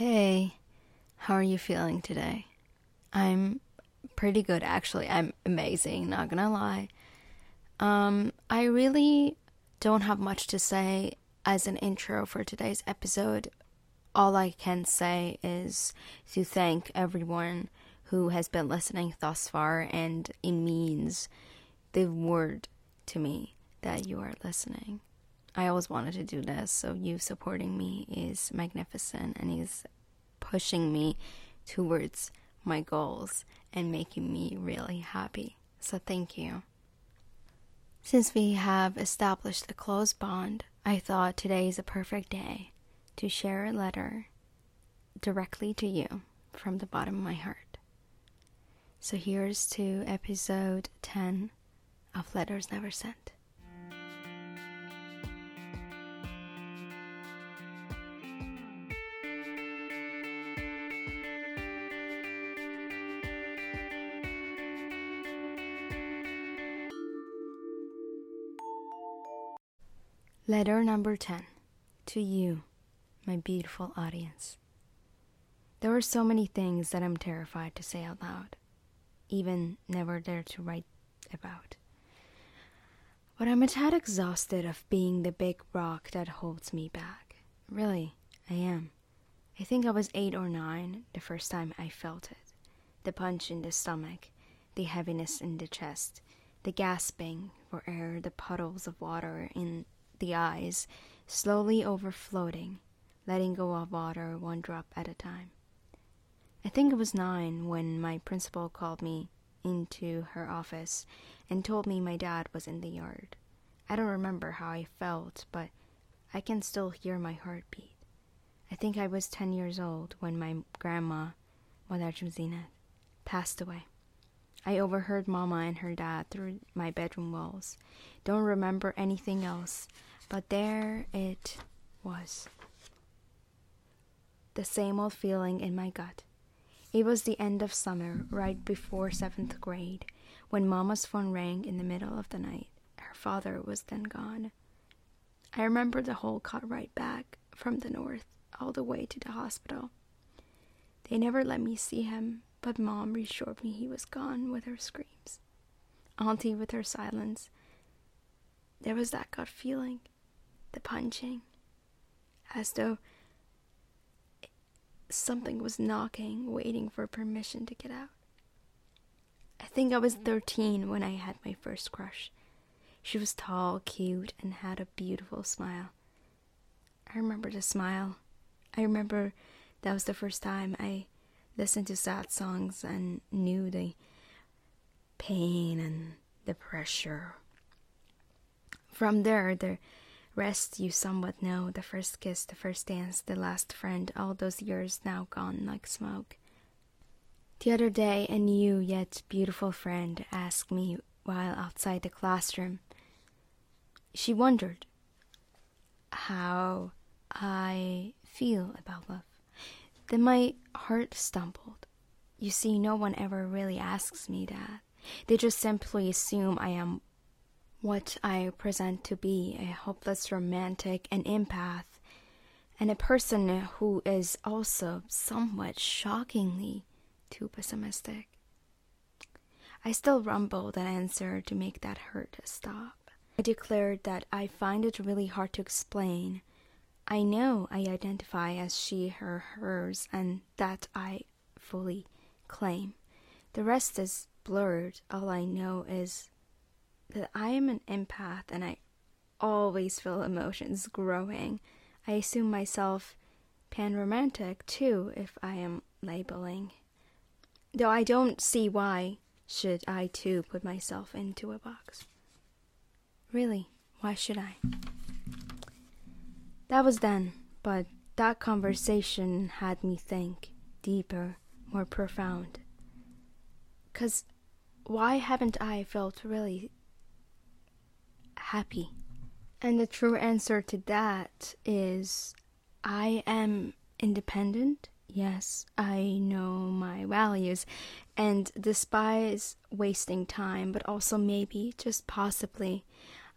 Hey, how are you feeling today? I'm pretty good actually. I'm amazing, not gonna lie. Um, I really don't have much to say as an intro for today's episode. All I can say is to thank everyone who has been listening thus far, and it means the word to me that you are listening. I always wanted to do this, so you supporting me is magnificent and is pushing me towards my goals and making me really happy. So, thank you. Since we have established a close bond, I thought today is a perfect day to share a letter directly to you from the bottom of my heart. So, here's to episode 10 of Letters Never Sent. Letter number 10 to you, my beautiful audience. There are so many things that I'm terrified to say out loud, even never dare to write about. But I'm a tad exhausted of being the big rock that holds me back. Really, I am. I think I was eight or nine the first time I felt it the punch in the stomach, the heaviness in the chest, the gasping for air, the puddles of water in the eyes, slowly overflowing, letting go of water one drop at a time. I think it was nine when my principal called me into her office and told me my dad was in the yard. I don't remember how I felt, but I can still hear my heartbeat. I think I was 10 years old when my grandma, Mother Zinat, passed away. I overheard Mama and her dad through my bedroom walls. Don't remember anything else. But there it was. The same old feeling in my gut. It was the end of summer, right before seventh grade, when Mama's phone rang in the middle of the night. Her father was then gone. I remember the whole cut right back from the north all the way to the hospital. They never let me see him, but Mom reassured me he was gone with her screams. Auntie with her silence. There was that gut feeling the punching, as though something was knocking, waiting for permission to get out. I think I was 13 when I had my first crush. She was tall, cute, and had a beautiful smile. I remember the smile. I remember that was the first time I listened to sad songs and knew the pain and the pressure. From there, the Rest you somewhat know the first kiss, the first dance, the last friend, all those years now gone like smoke. The other day, a new yet beautiful friend asked me while outside the classroom. She wondered how I feel about love. Then my heart stumbled. You see, no one ever really asks me that. They just simply assume I am what I present to be a hopeless romantic, an empath, and a person who is also somewhat shockingly too pessimistic. I still rumbled an answer to make that hurt stop. I declared that I find it really hard to explain. I know I identify as she, her, hers, and that I fully claim. The rest is blurred. All I know is that I am an empath and I always feel emotions growing. I assume myself panromantic too if I am labeling. Though I don't see why should I too put myself into a box. Really, why should I? That was then, but that conversation had me think deeper, more profound. Cause why haven't I felt really happy? And the true answer to that is I am independent. Yes, I know my values and despise wasting time, but also maybe, just possibly,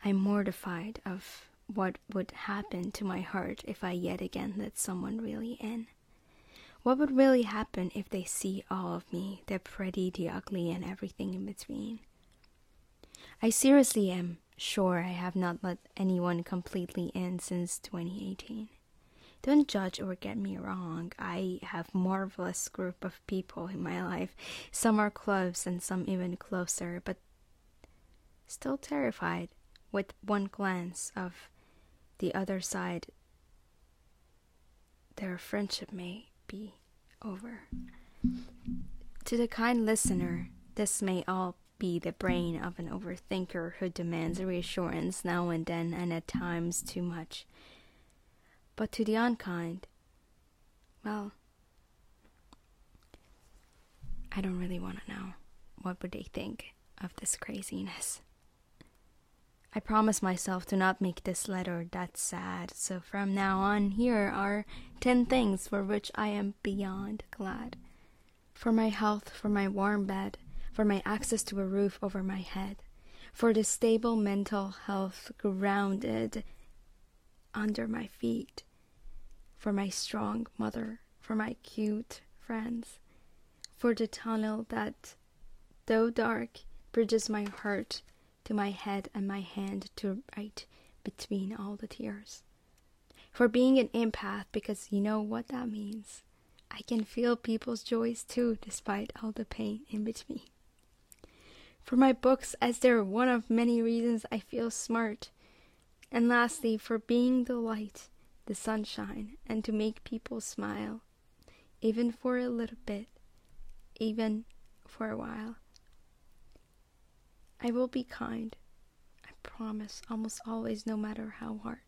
I'm mortified of what would happen to my heart if I yet again let someone really in. What would really happen if they see all of me, the pretty, the ugly, and everything in between? I seriously am sure I have not let anyone completely in since 2018. Don't judge or get me wrong. I have marvelous group of people in my life. Some are close and some even closer, but still terrified with one glance of the other side their friendship may be over. To the kind listener, this may all be the brain of an overthinker who demands reassurance now and then and at times too much. But to the unkind, well, I don't really want to know. What would they think of this craziness? I promise myself to not make this letter that sad, so from now on, here are 10 things for which I am beyond glad. For my health, for my warm bed, for my access to a roof over my head, for the stable mental health grounded under my feet, for my strong mother, for my cute friends, for the tunnel that, though dark, bridges my heart to my head and my hand to write between all the tears. For being an empath, because you know what that means. I can feel people's joys too, despite all the pain in between. For my books, as they're one of many reasons I feel smart. And lastly, for being the light, the sunshine, and to make people smile, even for a little bit, even for a while. I will be kind. I promise, almost always, no matter how hard.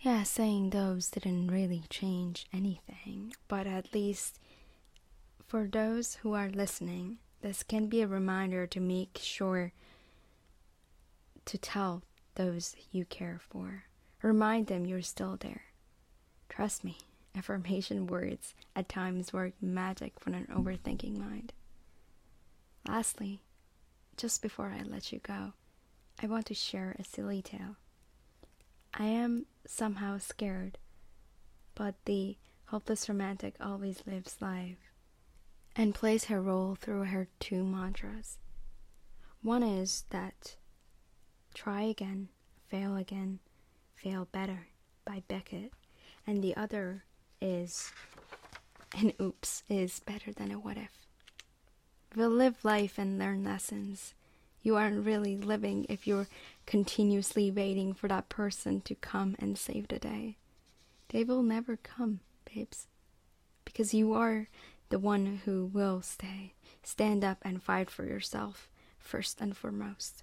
Yeah, saying those didn't really change anything, but at least for those who are listening, this can be a reminder to make sure to tell those you care for. Remind them you're still there. Trust me, affirmation words at times work magic for an overthinking mind. Lastly, just before I let you go, I want to share a silly tale. I am somehow scared, but the hopeless romantic always lives life and plays her role through her two mantras. One is that try again, fail again, fail better by Beckett, and the other is an oops is better than a what if. We'll live life and learn lessons. You aren't really living if you're continuously waiting for that person to come and save the day. They will never come, babes. Because you are the one who will stay. Stand up and fight for yourself, first and foremost.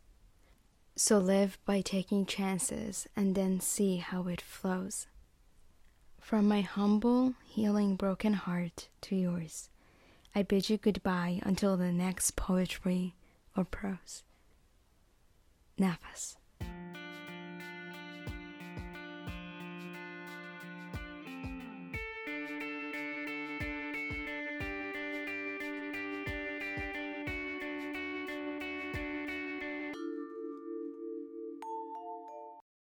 So live by taking chances and then see how it flows. From my humble, healing, broken heart to yours. I bid you goodbye until the next poetry or prose. Nafas.